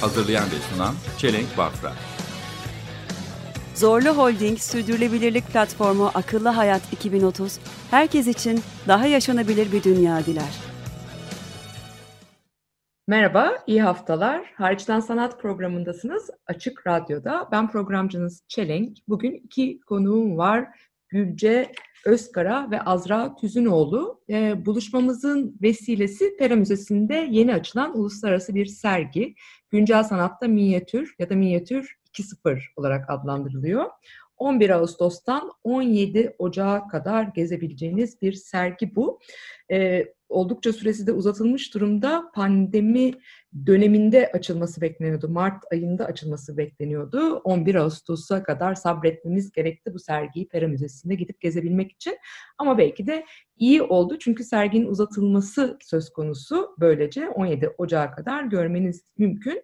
Hazırlayan ve sunan Çelenk Bafra Zorlu Holding Sürdürülebilirlik Platformu Akıllı Hayat 2030, herkes için daha yaşanabilir bir dünya diler. Merhaba, iyi haftalar. Hariçten Sanat programındasınız. Açık Radyo'da. Ben programcınız Çelenk. Bugün iki konuğum var. Gülce Özkara ve Azra Tüzünoğlu. Ee, buluşmamızın vesilesi Pera Müzesi'nde yeni açılan uluslararası bir sergi. Güncel sanatta minyatür ya da minyatür 2.0 olarak adlandırılıyor. 11 Ağustos'tan 17 Ocağı kadar gezebileceğiniz bir sergi bu. Ee, oldukça süresi de uzatılmış durumda. Pandemi döneminde açılması bekleniyordu. Mart ayında açılması bekleniyordu. 11 Ağustos'a kadar sabretmemiz gerekti bu sergiyi Pera Müzesi'nde gidip gezebilmek için. Ama belki de iyi oldu çünkü serginin uzatılması söz konusu. Böylece 17 Ocağı kadar görmeniz mümkün.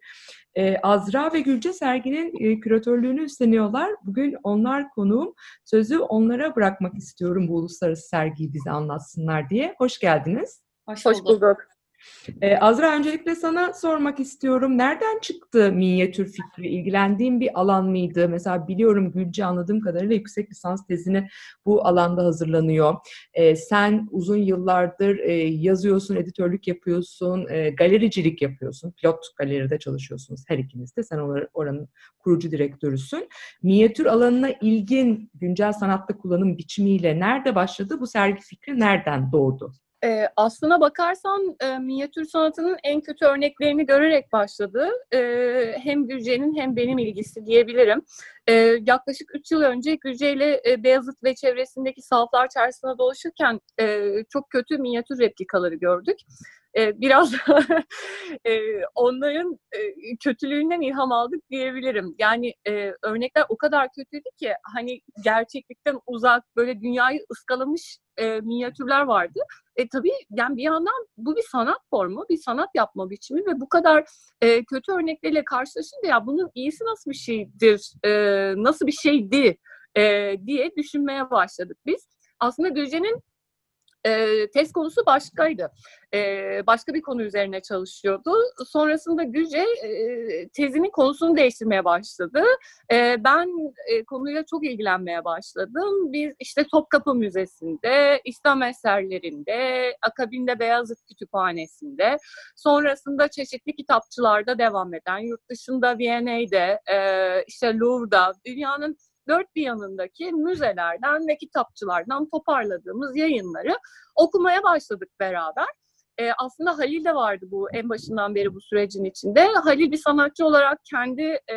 Ee, Azra ve Gülce serginin e, küratörlüğünü üstleniyorlar. Bugün onlar konuğum. Sözü onlara bırakmak istiyorum bu uluslararası sergiyi bize anlatsınlar diye. Hoş geldiniz. Hoş bulduk. Ee, Azra öncelikle sana sormak istiyorum. Nereden çıktı minyatür fikri? İlgilendiğin bir alan mıydı? Mesela biliyorum Gülce anladığım kadarıyla yüksek lisans tezini bu alanda hazırlanıyor. Ee, sen uzun yıllardır e, yazıyorsun, editörlük yapıyorsun, e, galericilik yapıyorsun. Pilot galeride çalışıyorsunuz her ikiniz de. Sen or- oranın kurucu direktörüsün. Minyatür alanına ilgin güncel sanatta kullanım biçimiyle nerede başladı? Bu sergi fikri nereden doğdu? Ee, aslına bakarsan e, minyatür sanatının en kötü örneklerini görerek başladı. Ee, hem Gülce'nin hem benim ilgisi diyebilirim. Ee, yaklaşık 3 yıl önce Gülce ile e, Beyazıt ve çevresindeki sahaflar çarşısına dolaşırken e, çok kötü minyatür replikaları gördük. Ee, biraz e, onların e, kötülüğünden ilham aldık diyebilirim. Yani e, örnekler o kadar kötüydü ki hani gerçeklikten uzak böyle dünyayı ıskalamış e, minyatürler vardı. E tabii yani bir yandan bu bir sanat formu, bir sanat yapma biçimi ve bu kadar e, kötü örnekleriyle karşılaşınca ya bunun iyisi nasıl bir şeydir, e, nasıl bir şeydi e, diye düşünmeye başladık biz. Aslında Gülce'nin e, test konusu başkaydı. E, başka bir konu üzerine çalışıyordu. Sonrasında Gülce e, tezinin konusunu değiştirmeye başladı. E, ben e, konuyla çok ilgilenmeye başladım. Biz işte Topkapı Müzesi'nde, İslam eserlerinde, akabinde Beyazıt Kütüphanesi'nde, sonrasında çeşitli kitapçılarda devam eden, yurt dışında Viyana'da, e, işte Louvre'da, dünyanın dört bir yanındaki müzelerden ve kitapçılardan toparladığımız yayınları okumaya başladık beraber. Ee, aslında Halil de vardı bu en başından beri bu sürecin içinde. Halil bir sanatçı olarak kendi e,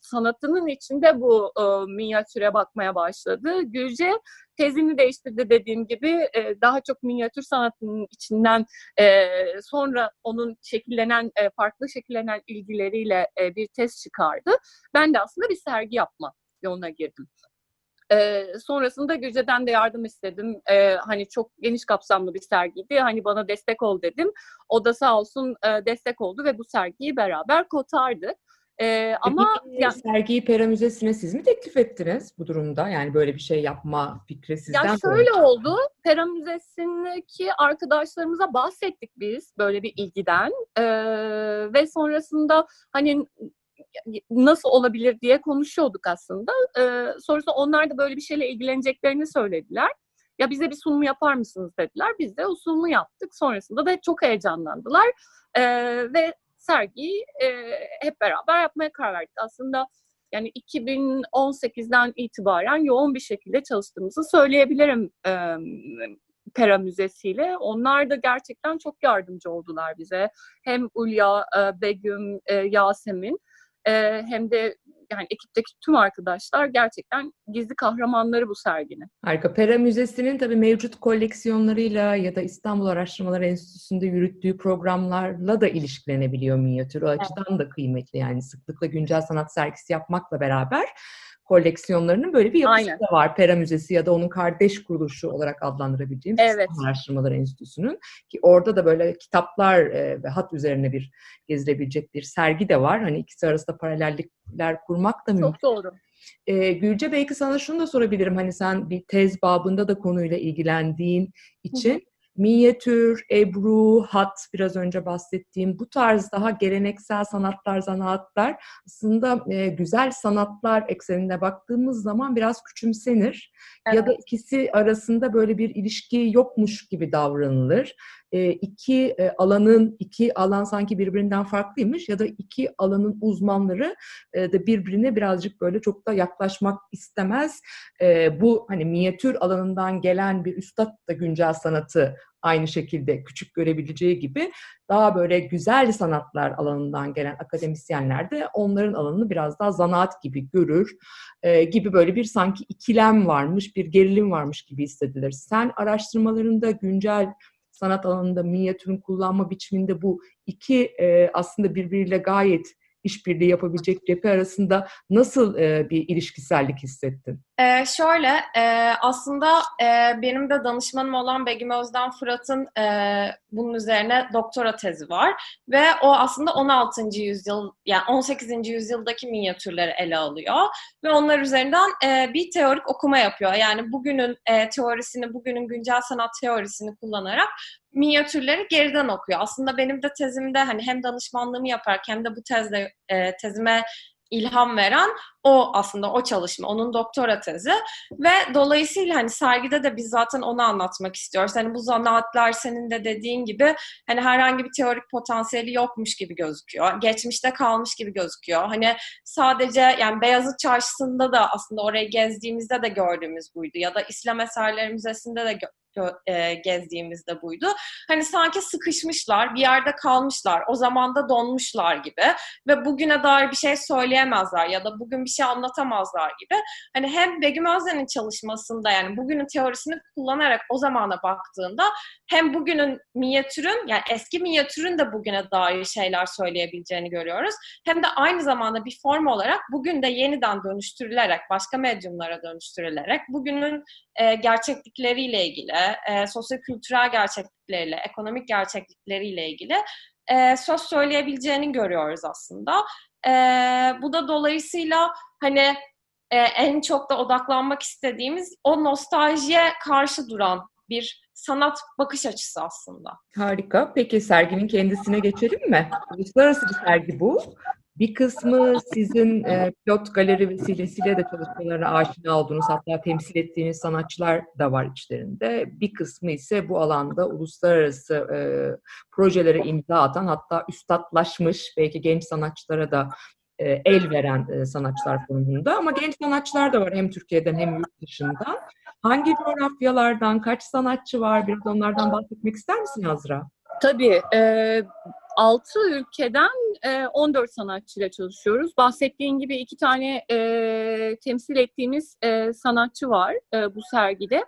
sanatının içinde bu e, minyatüre bakmaya başladı. Gülce tezini değiştirdi dediğim gibi e, daha çok minyatür sanatının içinden e, sonra onun şekillenen e, farklı şekillenen ilgileriyle e, bir tez çıkardı. Ben de aslında bir sergi yapma yoluna girdim. Ee, sonrasında Gülce'den de yardım istedim. Ee, hani çok geniş kapsamlı bir sergiydi. Hani bana destek ol dedim. O da sağ olsun e, destek oldu ve bu sergiyi beraber kotardık. Ee, ama Peki, yani, sergiyi Pera Müzesi'ne siz mi teklif ettiniz bu durumda? Yani böyle bir şey yapma fikri sizden ya şöyle oldu. Pera Müzesi'ndeki arkadaşlarımıza bahsettik biz böyle bir ilgiden. Ee, ve sonrasında hani nasıl olabilir diye konuşuyorduk aslında. Ee, sonrasında onlar da böyle bir şeyle ilgileneceklerini söylediler. Ya bize bir sunum yapar mısınız dediler. Biz de o sunumu yaptık. Sonrasında da çok heyecanlandılar. Ee, ve sergiyi e, hep beraber yapmaya karar verdik. Aslında yani 2018'den itibaren yoğun bir şekilde çalıştığımızı söyleyebilirim e, Pera Müzesi ile. Onlar da gerçekten çok yardımcı oldular bize. Hem Ulya, e, Begüm, e, Yasemin e, hem de yani ekipteki tüm arkadaşlar gerçekten gizli kahramanları bu serginin. Harika. Pera Müzesi'nin tabii mevcut koleksiyonlarıyla ya da İstanbul Araştırmalar Enstitüsü'nde yürüttüğü programlarla da ilişkilenebiliyor minyatür. O açıdan da kıymetli yani sıklıkla güncel sanat sergisi yapmakla beraber koleksiyonlarının böyle bir yapısı Aynen. da var. Pera Müzesi ya da onun kardeş kuruluşu olarak adlandırabileceğimiz Evet. İstanbul Araştırmalar Enstitüsü'nün ki orada da böyle kitaplar e, ve hat üzerine bir gezilebilecek bir sergi de var. Hani ikisi arasında paralellikler kurmak da mümkün. Çok doğru. Ee, Gülce belki sana şunu da sorabilirim. Hani sen bir tez babında da konuyla ilgilendiğin için minyatür, ebru, hat biraz önce bahsettiğim bu tarz daha geleneksel sanatlar, zanaatlar aslında e, güzel sanatlar eksenine baktığımız zaman biraz küçümsenir. Ya da ikisi arasında böyle bir ilişki yokmuş gibi davranılır. E, iki e, alanın, iki alan sanki birbirinden farklıymış ya da iki alanın uzmanları e, de birbirine birazcık böyle çok da yaklaşmak istemez. E, bu hani minyatür alanından gelen bir üstad da güncel sanatı aynı şekilde küçük görebileceği gibi daha böyle güzel sanatlar alanından gelen akademisyenler de onların alanını biraz daha zanaat gibi görür e, gibi böyle bir sanki ikilem varmış, bir gerilim varmış gibi hissedilir. Sen araştırmalarında güncel sanat alanında minyatürün kullanma biçiminde bu iki e, aslında birbiriyle gayet işbirliği yapabilecek cephe arasında nasıl e, bir ilişkisellik hissettin? Ee, şöyle, e, aslında e, benim de danışmanım olan Begüm Özden Fırat'ın e, bunun üzerine doktora tezi var. Ve o aslında 16. yüzyıl, yani 18. yüzyıldaki minyatürleri ele alıyor. Ve onlar üzerinden e, bir teorik okuma yapıyor. Yani bugünün e, teorisini, bugünün güncel sanat teorisini kullanarak minyatürleri geriden okuyor. Aslında benim de tezimde hani hem danışmanlığımı yaparken hem de bu tezde e, tezime ilham veren o aslında o çalışma, onun doktora tezi ve dolayısıyla hani sergide de biz zaten onu anlatmak istiyoruz. Hani bu zanaatlar senin de dediğin gibi hani herhangi bir teorik potansiyeli yokmuş gibi gözüküyor. Geçmişte kalmış gibi gözüküyor. Hani sadece yani Beyazıt Çarşısı'nda da aslında orayı gezdiğimizde de gördüğümüz buydu ya da İslam Eserleri Müzesi'nde de e, gezdiğimizde buydu. Hani sanki sıkışmışlar, bir yerde kalmışlar, o zaman da donmuşlar gibi ve bugüne dair bir şey söyleyemezler ya da bugün bir şey anlatamazlar gibi. Hani hem Begüm Özden'in çalışmasında yani bugünün teorisini kullanarak o zamana baktığında hem bugünün minyatürün yani eski minyatürün de bugüne dair şeyler söyleyebileceğini görüyoruz. Hem de aynı zamanda bir form olarak bugün de yeniden dönüştürülerek, başka medyumlara dönüştürülerek bugünün e, gerçeklikleriyle ilgili, e, sosyokültürel gerçeklikleriyle, ekonomik gerçeklikleriyle ilgili e, söz söyleyebileceğini görüyoruz aslında. E, bu da dolayısıyla hani e, en çok da odaklanmak istediğimiz o nostaljiye karşı duran bir sanat bakış açısı aslında. Harika. Peki serginin kendisine geçelim mi? Uluslararası bir sergi bu. Bir kısmı sizin e, pilot galeri vesilesiyle de çalışmalarına aşina olduğunuz hatta temsil ettiğiniz sanatçılar da var içlerinde. Bir kısmı ise bu alanda uluslararası e, projelere imza atan hatta üstadlaşmış belki genç sanatçılara da e, el veren e, sanatçılar konumunda ama genç sanatçılar da var hem Türkiye'den hem yurt dışından. Hangi coğrafyalardan, kaç sanatçı var? Biraz onlardan bahsetmek ister misin Azra? Tabii. E, 6 ülkeden e, 14 sanatçıyla çalışıyoruz. Bahsettiğin gibi iki tane e, temsil ettiğimiz e, sanatçı var e, bu sergide.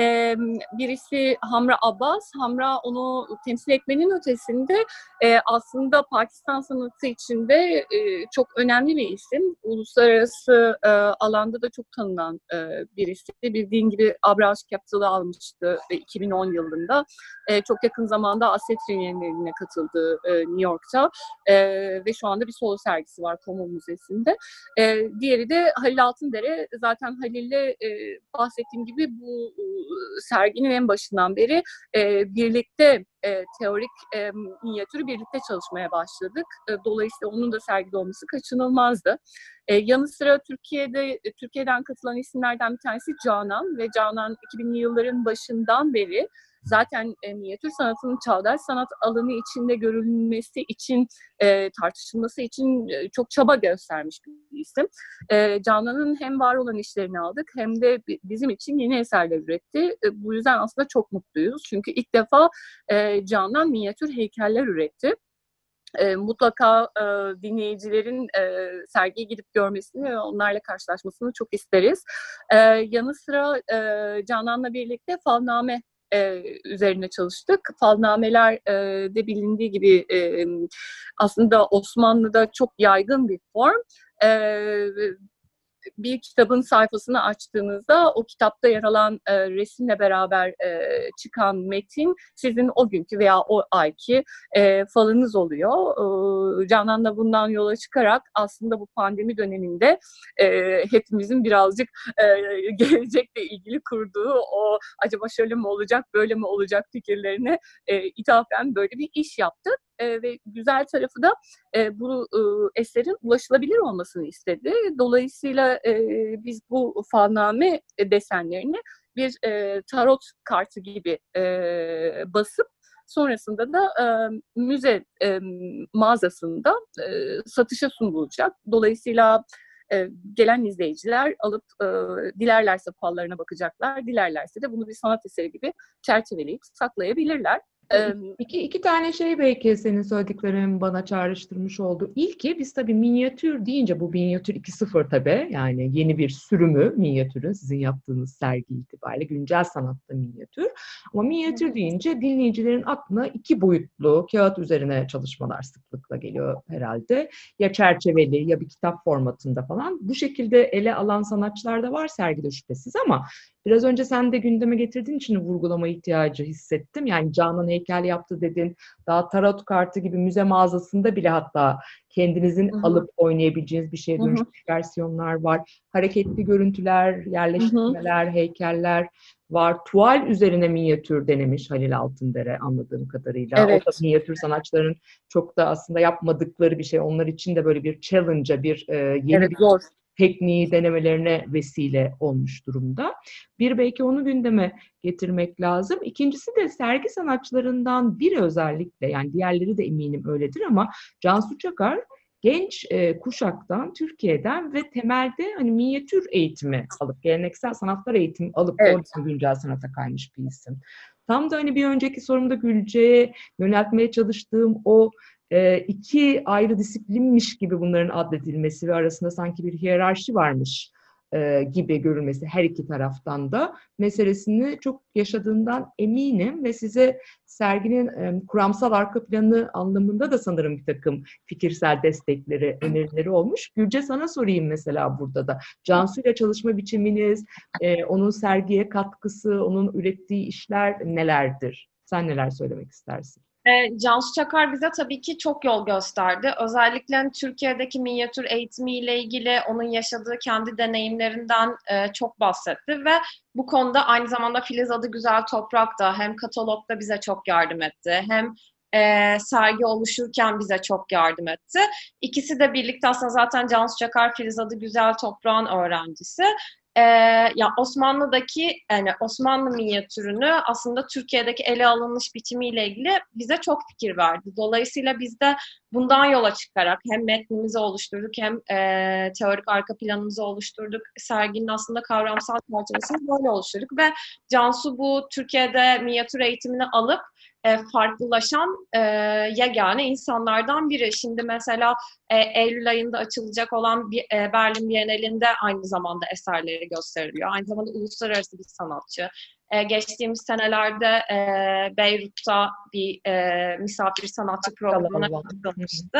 E, birisi Hamra Abbas. Hamra onu temsil etmenin ötesinde e, aslında Pakistan sanatı içinde e, çok önemli bir isim. Uluslararası e, alanda da çok tanınan e, birisi. Bildiğin gibi Abraş Capital'ı almıştı e, 2010 yılında. E, çok yakın zamanda Asset Reunioni'ne katıldı e, New York'ta e, ve şu anda bir solo sergisi var Komo Müzesi'nde. E, diğeri de Halil Altındere. Zaten Halil'le e, bahsettiğim gibi bu serginin en başından beri e, birlikte e, teorik e, minyatürü birlikte çalışmaya başladık. E, dolayısıyla onun da sergide olması kaçınılmazdı. E, yanı sıra Türkiye'de e, Türkiye'den katılan isimlerden bir tanesi Canan ve Canan 2000'li yılların başından beri zaten e, minyatür sanatının çağdaş sanat alanı içinde görülmesi için, e, tartışılması için e, çok çaba göstermiş bir isim. E, Canan'ın hem var olan işlerini aldık hem de bizim için yeni eserler üretti. E, bu yüzden aslında çok mutluyuz. Çünkü ilk defa e, Canan minyatür heykeller üretti. e, mutlaka e, dinleyicilerin e, sergiye gidip görmesini ve onlarla karşılaşmasını çok isteriz. E, yanı sıra e, Canan'la birlikte falname e, üzerine çalıştık. Falnameler e, de bilindiği gibi e, aslında Osmanlı'da çok yaygın bir form. E, bir kitabın sayfasını açtığınızda o kitapta yer alan e, resimle beraber e, çıkan metin sizin o günkü veya o ayki e, falınız oluyor. E, Canan da bundan yola çıkarak aslında bu pandemi döneminde e, hepimizin birazcık e, gelecekle ilgili kurduğu o acaba şöyle mi olacak böyle mi olacak fikirlerine e, ithafen böyle bir iş yaptı e, ve güzel tarafı da e, bu e, eserin ulaşılabilir olmasını istedi. Dolayısıyla e, biz bu falname desenlerini bir e, tarot kartı gibi e, basıp sonrasında da e, müze e, mağazasında e, satışa sunulacak. Dolayısıyla e, gelen izleyiciler alıp e, dilerlerse fallarına bakacaklar, dilerlerse de bunu bir sanat eseri gibi çerçeveleyip saklayabilirler. İki, iki tane şey belki senin söylediklerin bana çağrıştırmış oldu. İlki biz tabii minyatür deyince bu minyatür 2.0 tabii yani yeni bir sürümü minyatürün sizin yaptığınız sergi itibariyle güncel sanatta minyatür. Ama minyatür deyince dinleyicilerin aklına iki boyutlu kağıt üzerine çalışmalar sıklıkla geliyor herhalde. Ya çerçeveli ya bir kitap formatında falan. Bu şekilde ele alan sanatçılar da var sergide şüphesiz ama Biraz önce sen de gündeme getirdiğin için vurgulama ihtiyacı hissettim. Yani Canan heykel yaptı dedin. Daha tarot kartı gibi müze mağazasında bile hatta kendinizin Hı hı. alıp oynayabileceğiniz bir şeye dönüşmüş versiyonlar var. Hareketli görüntüler, yerleştirmeler, heykeller var. Tuval üzerine minyatür denemiş Halil Altındere anladığım kadarıyla. Evet. O da minyatür sanatçıların çok da aslında yapmadıkları bir şey. Onlar için de böyle bir challenge'a, bir e, yeni evet bir zor. Tekniği denemelerine vesile olmuş durumda. Bir belki onu gündeme getirmek lazım. İkincisi de sergi sanatçılarından biri özellikle yani diğerleri de eminim öyledir ama Cansu Çakar genç e, kuşaktan, Türkiye'den ve temelde hani minyatür eğitimi alıp, geleneksel sanatlar eğitimi alıp Evet. oradan güncel sanata kaymış bir isim. Tam da hani bir önceki sorumda Gülce'ye yöneltmeye çalıştığım o e, iki ayrı disiplinmiş gibi bunların adledilmesi ve arasında sanki bir hiyerarşi varmış e, gibi görülmesi her iki taraftan da meselesini çok yaşadığından eminim ve size serginin e, kuramsal arka planı anlamında da sanırım bir takım fikirsel destekleri, önerileri olmuş. Gülce sana sorayım mesela burada da. Cansu ile çalışma biçiminiz, e, onun sergiye katkısı, onun ürettiği işler nelerdir? Sen neler söylemek istersin? E, Cansu Çakar bize tabii ki çok yol gösterdi. Özellikle hani Türkiye'deki minyatür eğitimiyle ilgili onun yaşadığı kendi deneyimlerinden e, çok bahsetti ve bu konuda aynı zamanda Filiz Adı Güzel Toprak da hem katalogda bize çok yardım etti hem e, sergi oluşurken bize çok yardım etti. İkisi de birlikte aslında zaten Cansu Çakar Filiz Adı Güzel Toprağın öğrencisi. Ee, ya Osmanlı'daki yani Osmanlı minyatürünü aslında Türkiye'deki ele alınmış biçimiyle ilgili bize çok fikir verdi. Dolayısıyla biz de bundan yola çıkarak hem metnimizi oluşturduk hem e, teorik arka planımızı oluşturduk. Serginin aslında kavramsal çerçevesini böyle oluşturduk ve Cansu bu Türkiye'de minyatür eğitimini alıp e, farklılaşan e, yegane insanlardan biri. Şimdi mesela e, Eylül ayında açılacak olan bir, e, Berlin Bienalinde aynı zamanda eserleri gösteriliyor. Aynı zamanda uluslararası bir sanatçı. E, geçtiğimiz senelerde e, Beyrut'ta bir e, misafir sanatçı programına katılmıştı.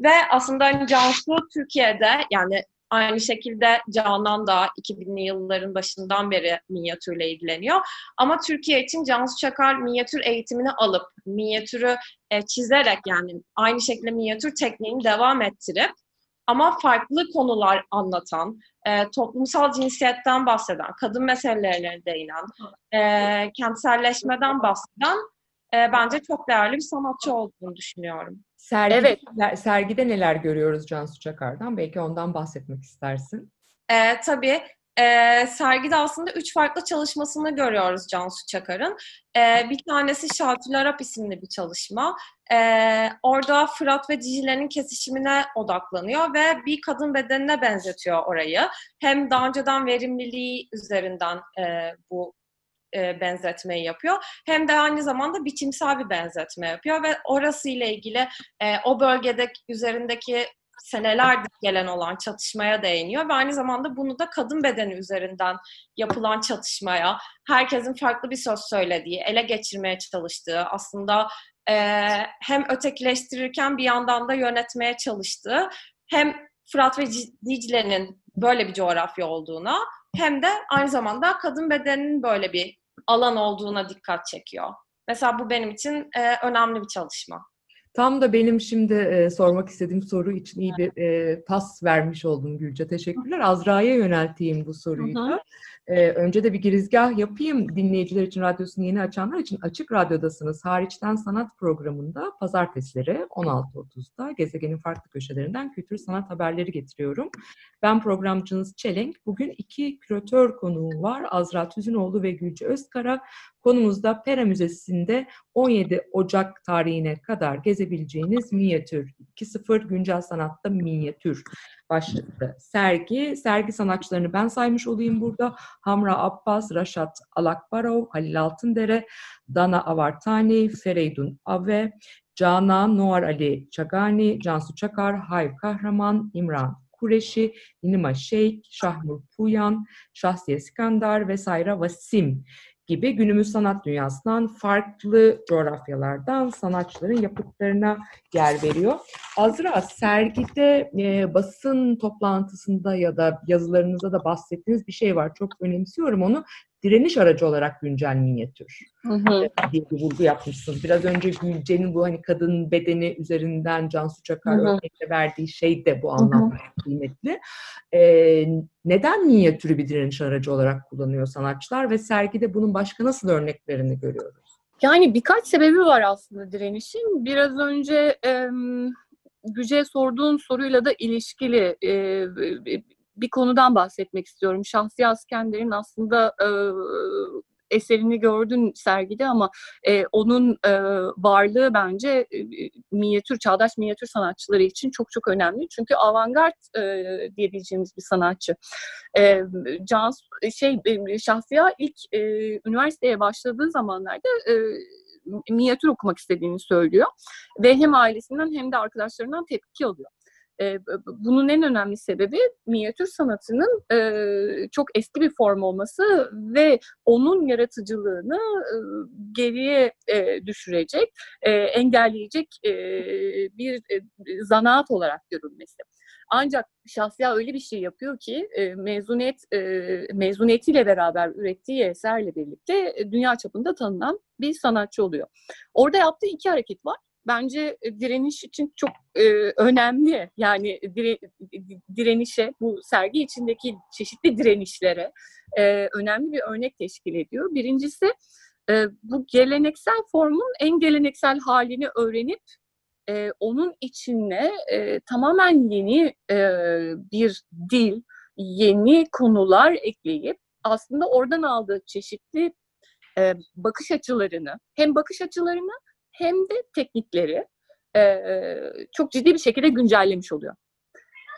Ve aslında Cansu Türkiye'de yani aynı şekilde Canan da 2000'li yılların başından beri minyatürle ilgileniyor. Ama Türkiye için Cansu Çakar minyatür eğitimini alıp minyatürü e, çizerek yani aynı şekilde minyatür tekniğini devam ettirip ama farklı konular anlatan, e, toplumsal cinsiyetten bahseden, kadın meselelerine değinen, e, kentselleşmeden bahseden bence çok değerli bir sanatçı olduğunu düşünüyorum. Sergide, Evet. sergide neler görüyoruz Cansu Çakar'dan? Belki ondan bahsetmek istersin. E, tabii e, sergide aslında üç farklı çalışmasını görüyoruz Cansu Çakar'ın. E, bir tanesi Şatül Arap isimli bir çalışma. E, orada Fırat ve Dicle'nin kesişimine odaklanıyor ve bir kadın bedenine benzetiyor orayı. Hem daha önceden verimliliği üzerinden e, bu e, benzetmeyi yapıyor. Hem de aynı zamanda biçimsel bir benzetme yapıyor ve orası ile ilgili e, o bölgede üzerindeki senelerdir gelen olan çatışmaya değiniyor ve aynı zamanda bunu da kadın bedeni üzerinden yapılan çatışmaya, herkesin farklı bir söz söylediği, ele geçirmeye çalıştığı, aslında e, hem ötekileştirirken bir yandan da yönetmeye çalıştığı, hem Fırat ve Dicle'nin böyle bir coğrafya olduğuna, hem de aynı zamanda kadın bedeninin böyle bir alan olduğuna dikkat çekiyor. Mesela bu benim için e, önemli bir çalışma. Tam da benim şimdi e, sormak istediğim soru için iyi bir e, pas vermiş oldun Gülce. Teşekkürler. Azra'ya yönelteyim bu soruyu da. E, önce de bir girizgah yapayım. Dinleyiciler için, radyosunu yeni açanlar için Açık Radyo'dasınız. Hariçten Sanat programında pazartesileri 16.30'da gezegenin farklı köşelerinden kültür sanat haberleri getiriyorum. Ben programcınız Çelenk. Bugün iki küratör konuğum var. Azra Tüzünoğlu ve Gülce Özkara. Konumuzda Pera Müzesi'nde 17 Ocak tarihine kadar gezebileceğiniz minyatür 2.0 güncel sanatta minyatür başlıklı sergi. Sergi sanatçılarını ben saymış olayım burada. Hamra Abbas, Raşat Alakbarov, Halil Altındere, Dana Avartani, Fereydun Ave, Canan Noar Ali Çagani, Cansu Çakar, Hayr Kahraman, İmran Kureşi, Nima Şeyk, Şahmur Puyan, Şahsiye Skandar ve Sayra Vasim gibi günümüz sanat dünyasından farklı coğrafyalardan sanatçıların yapıtlarına yer veriyor. Azra sergide e, basın toplantısında ya da yazılarınızda da bahsettiğiniz bir şey var. Çok önemsiyorum onu. Direniş aracı olarak güncel minyatür Hı hı. diye bir vurgu yapmışsınız. Biraz önce Gülce'nin bu hani kadın bedeni üzerinden Cansu Çakar Hı hı. örnekle verdiği şey de bu anlamda kıymetli. Ee, neden minyatürü bir direniş aracı olarak kullanıyor sanatçılar ve sergide bunun başka nasıl örneklerini görüyoruz? Yani birkaç sebebi var aslında direnişin. Biraz önce e, Güce'ye sorduğun soruyla da ilişkili e, bir konudan bahsetmek istiyorum. Şahsi Askender'in aslında e, eserini gördün sergide ama e, onun e, varlığı bence e, minyatür, çağdaş minyatür sanatçıları için çok çok önemli. Çünkü avantgard e, diyebileceğimiz bir sanatçı. E, Can, şey, e, Şahsiya ilk e, üniversiteye başladığı zamanlarda e, minyatür okumak istediğini söylüyor. Ve hem ailesinden hem de arkadaşlarından tepki alıyor. E, bunun en önemli sebebi minyatür sanatının e, çok eski bir form olması ve onun yaratıcılığını e, geriye e, düşürecek, e, engelleyecek e, bir e, zanaat olarak görülmesi. Ancak Şahsiya öyle bir şey yapıyor ki e, mezuniyet e, mezuniyetiyle beraber ürettiği eserle birlikte dünya çapında tanınan bir sanatçı oluyor. Orada yaptığı iki hareket var bence e, direniş için çok e, önemli. Yani dire, direnişe, bu sergi içindeki çeşitli direnişlere e, önemli bir örnek teşkil ediyor. Birincisi e, bu geleneksel formun en geleneksel halini öğrenip e, onun içine e, tamamen yeni e, bir dil, yeni konular ekleyip aslında oradan aldığı çeşitli e, bakış açılarını, hem bakış açılarını hem de teknikleri e, çok ciddi bir şekilde güncellemiş oluyor.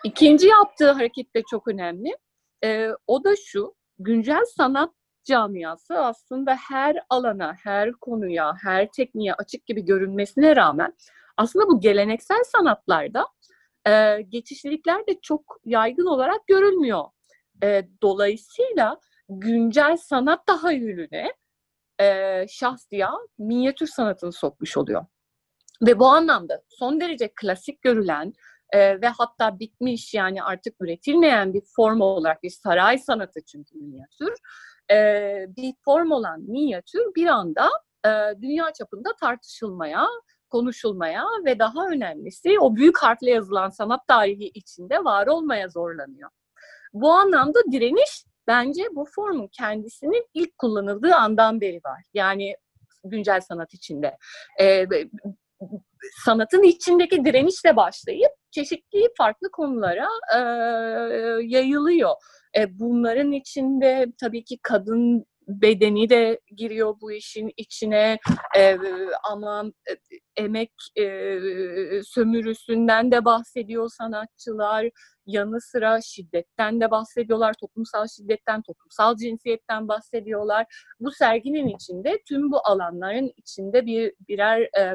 İkinci yaptığı hareket de çok önemli. E, o da şu, güncel sanat camiası aslında her alana, her konuya, her tekniğe açık gibi görünmesine rağmen aslında bu geleneksel sanatlarda e, geçişlilikler de çok yaygın olarak görülmüyor. E, dolayısıyla güncel sanat tahayyülüne e, şahsiya minyatür sanatını sokmuş oluyor. Ve bu anlamda son derece klasik görülen e, ve hatta bitmiş yani artık üretilmeyen bir form olarak bir saray sanatı çünkü minyatür e, bir form olan minyatür bir anda e, dünya çapında tartışılmaya, konuşulmaya ve daha önemlisi o büyük harfle yazılan sanat tarihi içinde var olmaya zorlanıyor. Bu anlamda direniş bence bu formun kendisinin ilk kullanıldığı andan beri var. Yani güncel sanat içinde. Ee, sanatın içindeki direnişle başlayıp çeşitli farklı konulara e, yayılıyor. E, bunların içinde tabii ki kadın bedeni de giriyor bu işin içine. E, ama emek e, sömürüsünden de bahsediyor sanatçılar. Yanı sıra şiddetten de bahsediyorlar. Toplumsal şiddetten toplumsal cinsiyetten bahsediyorlar. Bu serginin içinde tüm bu alanların içinde bir birer e,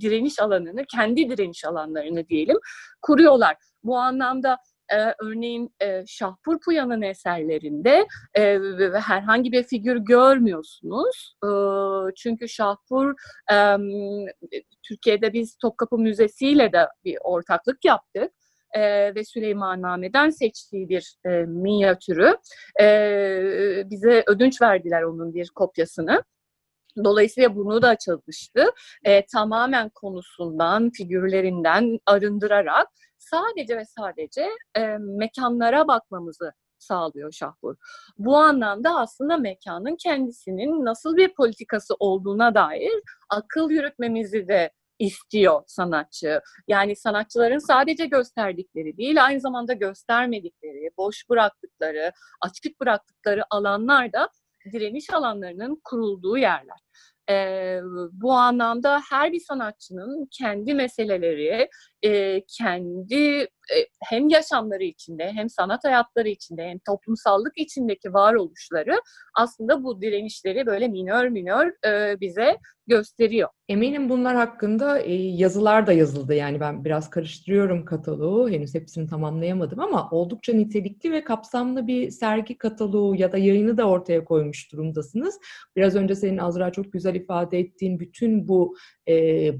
direniş alanını kendi direniş alanlarını diyelim kuruyorlar. Bu anlamda e, örneğin e, Şahpur Puya'nın eserlerinde e, herhangi bir figür görmüyorsunuz. E, çünkü Şahpur e, Türkiye'de biz Topkapı Müzesi ile de bir ortaklık yaptık. E, ve Süleymaname'den seçtiği bir e, minyatürü e, bize ödünç verdiler onun bir kopyasını. Dolayısıyla bunu da çalıştı. E, tamamen konusundan, figürlerinden arındırarak sadece ve sadece e, mekanlara bakmamızı sağlıyor Şahbur. Bu anlamda aslında mekanın kendisinin nasıl bir politikası olduğuna dair akıl yürütmemizi de istiyor sanatçı. Yani sanatçıların sadece gösterdikleri değil, aynı zamanda göstermedikleri, boş bıraktıkları, açık bıraktıkları alanlar da direniş alanlarının kurulduğu yerler. E, bu anlamda her bir sanatçının kendi meseleleri, e, kendi e, hem yaşamları içinde, hem sanat hayatları içinde, hem toplumsallık içindeki varoluşları aslında bu direnişleri böyle minör minör e, bize gösteriyor. Eminim bunlar hakkında e, yazılar da yazıldı. Yani ben biraz karıştırıyorum kataloğu. Henüz hepsini tamamlayamadım ama oldukça nitelikli ve kapsamlı bir sergi kataloğu ya da yayını da ortaya koymuş durumdasınız. Biraz önce senin Azra çok güzel ifade ettiğin bütün bu e,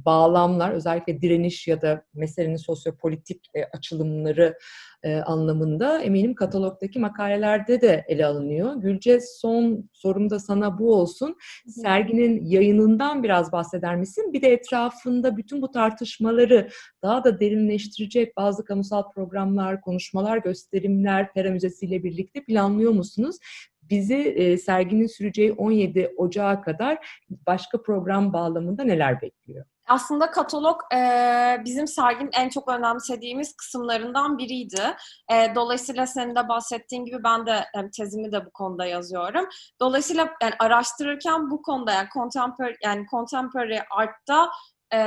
bağlamlar özellikle direniş ya da meselenin sosyopolitik e, açılımları e, anlamında eminim katalogdaki makalelerde de ele alınıyor. Gülce son sorum da sana bu olsun. Serginin yayınından biraz bahseder misin? Bir de etrafında bütün bu tartışmaları daha da derinleştirecek bazı kamusal programlar, konuşmalar, gösterimler Pera Müzesi ile birlikte planlıyor musunuz? Bizi e, serginin süreceği 17 Ocağı kadar başka program bağlamında neler bekliyor? Aslında katalog e, bizim serginin en çok önemsediğimiz kısımlarından biriydi. E, dolayısıyla senin de bahsettiğin gibi ben de e, tezimi de bu konuda yazıyorum. Dolayısıyla yani araştırırken bu konuda yani contemporary yani contemporary art'ta e,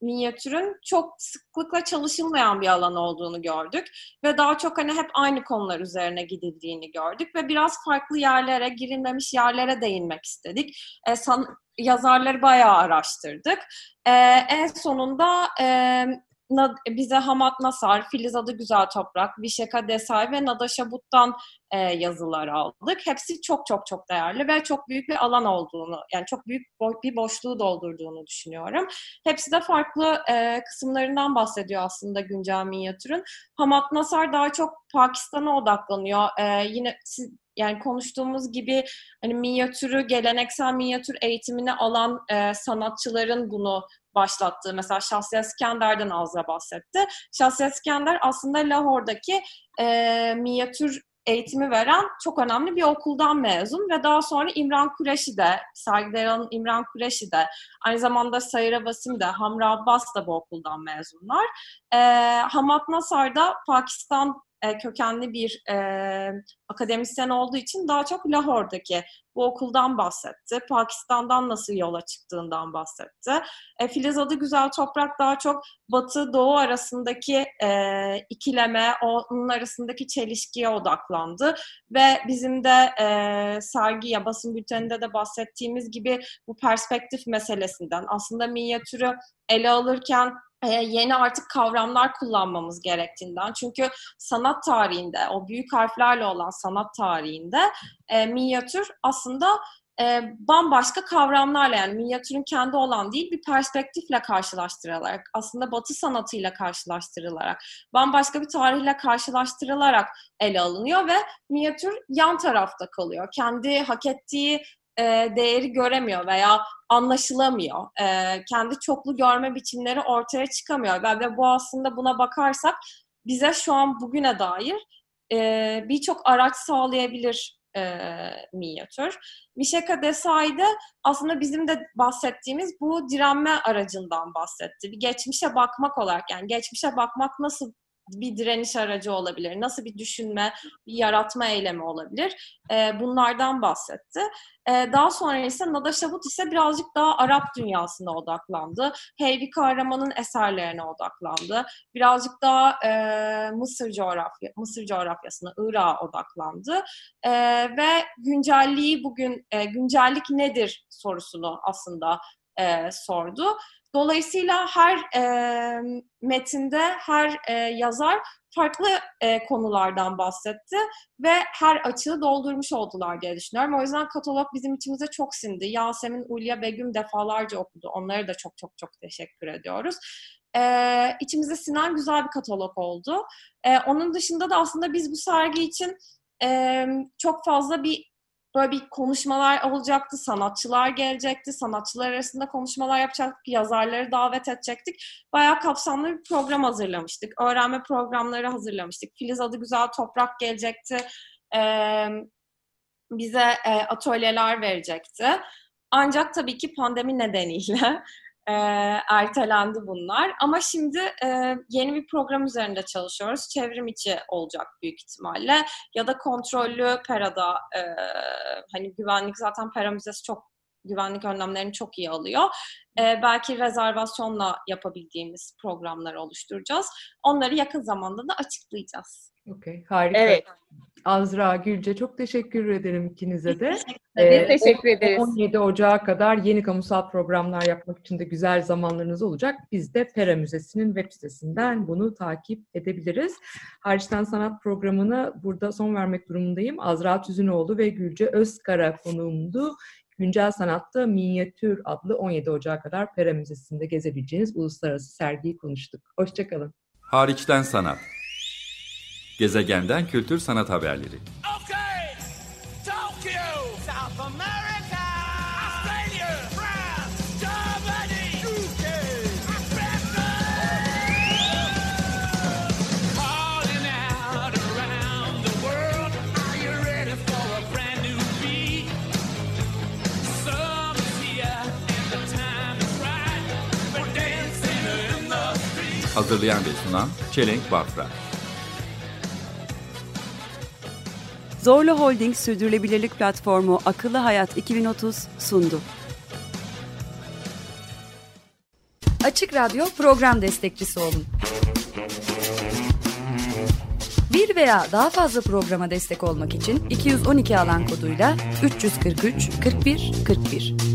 minyatürün çok sıklıkla çalışılmayan bir alan olduğunu gördük ve daha çok hani hep aynı konular üzerine gidildiğini gördük ve biraz farklı yerlere, girilmemiş yerlere değinmek istedik. E, san, yazarları bayağı araştırdık. E, en sonunda e, bize Hamat Nasar, Filiz Adı Güzel Toprak, Vişeka Desai ve Nada But'tan e, yazılar aldık. Hepsi çok çok çok değerli ve çok büyük bir alan olduğunu, yani çok büyük bir boşluğu doldurduğunu düşünüyorum. Hepsi de farklı e, kısımlarından bahsediyor aslında güncel minyatürün. Hamat Nasar daha çok Pakistan'a odaklanıyor. E, yine siz, yani konuştuğumuz gibi hani minyatürü, geleneksel minyatür eğitimini alan e, sanatçıların bunu başlattığı mesela Şahsiyet İskender'den Azra bahsetti. Şahsiyet İskender aslında Lahor'daki e, minyatür eğitimi veren çok önemli bir okuldan mezun ve daha sonra İmran Kureşi de, sergilerin İmran Kureşi de, aynı zamanda Sayra Basim de, Hamra Abbas da bu okuldan mezunlar. E, Hamad Nasar da Pakistan e, kökenli bir e, akademisyen olduğu için daha çok Lahor'daki bu okuldan bahsetti. Pakistan'dan nasıl yola çıktığından bahsetti. E, Filiz Adı Güzel Toprak daha çok Batı Doğu arasındaki e, ikileme, onun arasındaki çelişkiye odaklandı. Ve bizim de e, sergi ya basın bülteninde de bahsettiğimiz gibi bu perspektif meselesinden aslında minyatürü ele alırken yeni artık kavramlar kullanmamız gerektiğinden. Çünkü sanat tarihinde, o büyük harflerle olan sanat tarihinde e, minyatür aslında e, bambaşka kavramlarla yani minyatürün kendi olan değil bir perspektifle karşılaştırılarak aslında batı sanatıyla karşılaştırılarak bambaşka bir tarihle karşılaştırılarak ele alınıyor ve minyatür yan tarafta kalıyor. Kendi hak ettiği e, değeri göremiyor veya anlaşılamıyor. E, kendi çoklu görme biçimleri ortaya çıkamıyor. Ve, ve bu aslında buna bakarsak bize şu an bugüne dair e, birçok araç sağlayabilir e, minyatür. Mişeka Desai de aslında bizim de bahsettiğimiz bu direnme aracından bahsetti. Bir geçmişe bakmak olarak yani geçmişe bakmak nasıl bir direniş aracı olabilir? Nasıl bir düşünme, bir yaratma eylemi olabilir? E, bunlardan bahsetti. E, daha sonra ise Nada Şabut ise birazcık daha Arap dünyasına odaklandı. Heyvi Kahraman'ın eserlerine odaklandı. Birazcık daha e, Mısır coğrafya, Mısır coğrafyasına, Irak'a odaklandı. E, ve güncelliği bugün, e, güncellik nedir sorusunu aslında e, sordu. Dolayısıyla her e, metinde her e, yazar farklı e, konulardan bahsetti ve her açığı doldurmuş oldular diye düşünüyorum. O yüzden katalog bizim içimize çok sindi. Yasemin, Ulya, Begüm defalarca okudu. Onları da çok çok çok teşekkür ediyoruz. E, içimize sinen güzel bir katalog oldu. E, onun dışında da aslında biz bu sergi için e, çok fazla bir böyle bir konuşmalar olacaktı, sanatçılar gelecekti, sanatçılar arasında konuşmalar yapacaktık, yazarları davet edecektik. Bayağı kapsamlı bir program hazırlamıştık. Öğrenme programları hazırlamıştık. Filiz adı güzel toprak gelecekti. Bize atölyeler verecekti. Ancak tabii ki pandemi nedeniyle e, ertelendi bunlar. Ama şimdi e, yeni bir program üzerinde çalışıyoruz. Çevrim içi olacak büyük ihtimalle. Ya da kontrollü Pera'da e, hani güvenlik zaten Pera Müzesi çok güvenlik önlemlerini çok iyi alıyor. E, belki rezervasyonla yapabildiğimiz programlar oluşturacağız. Onları yakın zamanda da açıklayacağız. Okey, harika. Evet. Azra, Gülce çok teşekkür ederim ikinize de. Biz Ee, teşekkür ederiz. 17 Ocağı kadar yeni kamusal programlar yapmak için de güzel zamanlarınız olacak. Biz de Pera Müzesi'nin web sitesinden bunu takip edebiliriz. Hariçten Sanat programına burada son vermek durumundayım. Azra Tüzünoğlu ve Gülce Özkara konuğumdu. Güncel Sanat'ta Minyatür adlı 17 Ocağı kadar Pera Müzesi'nde gezebileceğiniz uluslararası sergiyi konuştuk. Hoşçakalın. Hariçten sanat. Gezegenden kültür sanat haberleri. Okay, Tokyo, South America, Australia, France, Germany, UK. Calling out around the world, are you ready for a brand new beat? Summer's here and the time is right. We're dancing in the street. Hazırlayan ve sunan Çelenk Bafra. Zorlu Holding Sürdürülebilirlik Platformu Akıllı Hayat 2030 sundu. Açık Radyo program destekçisi olun. Bir veya daha fazla programa destek olmak için 212 alan koduyla 343 41 41.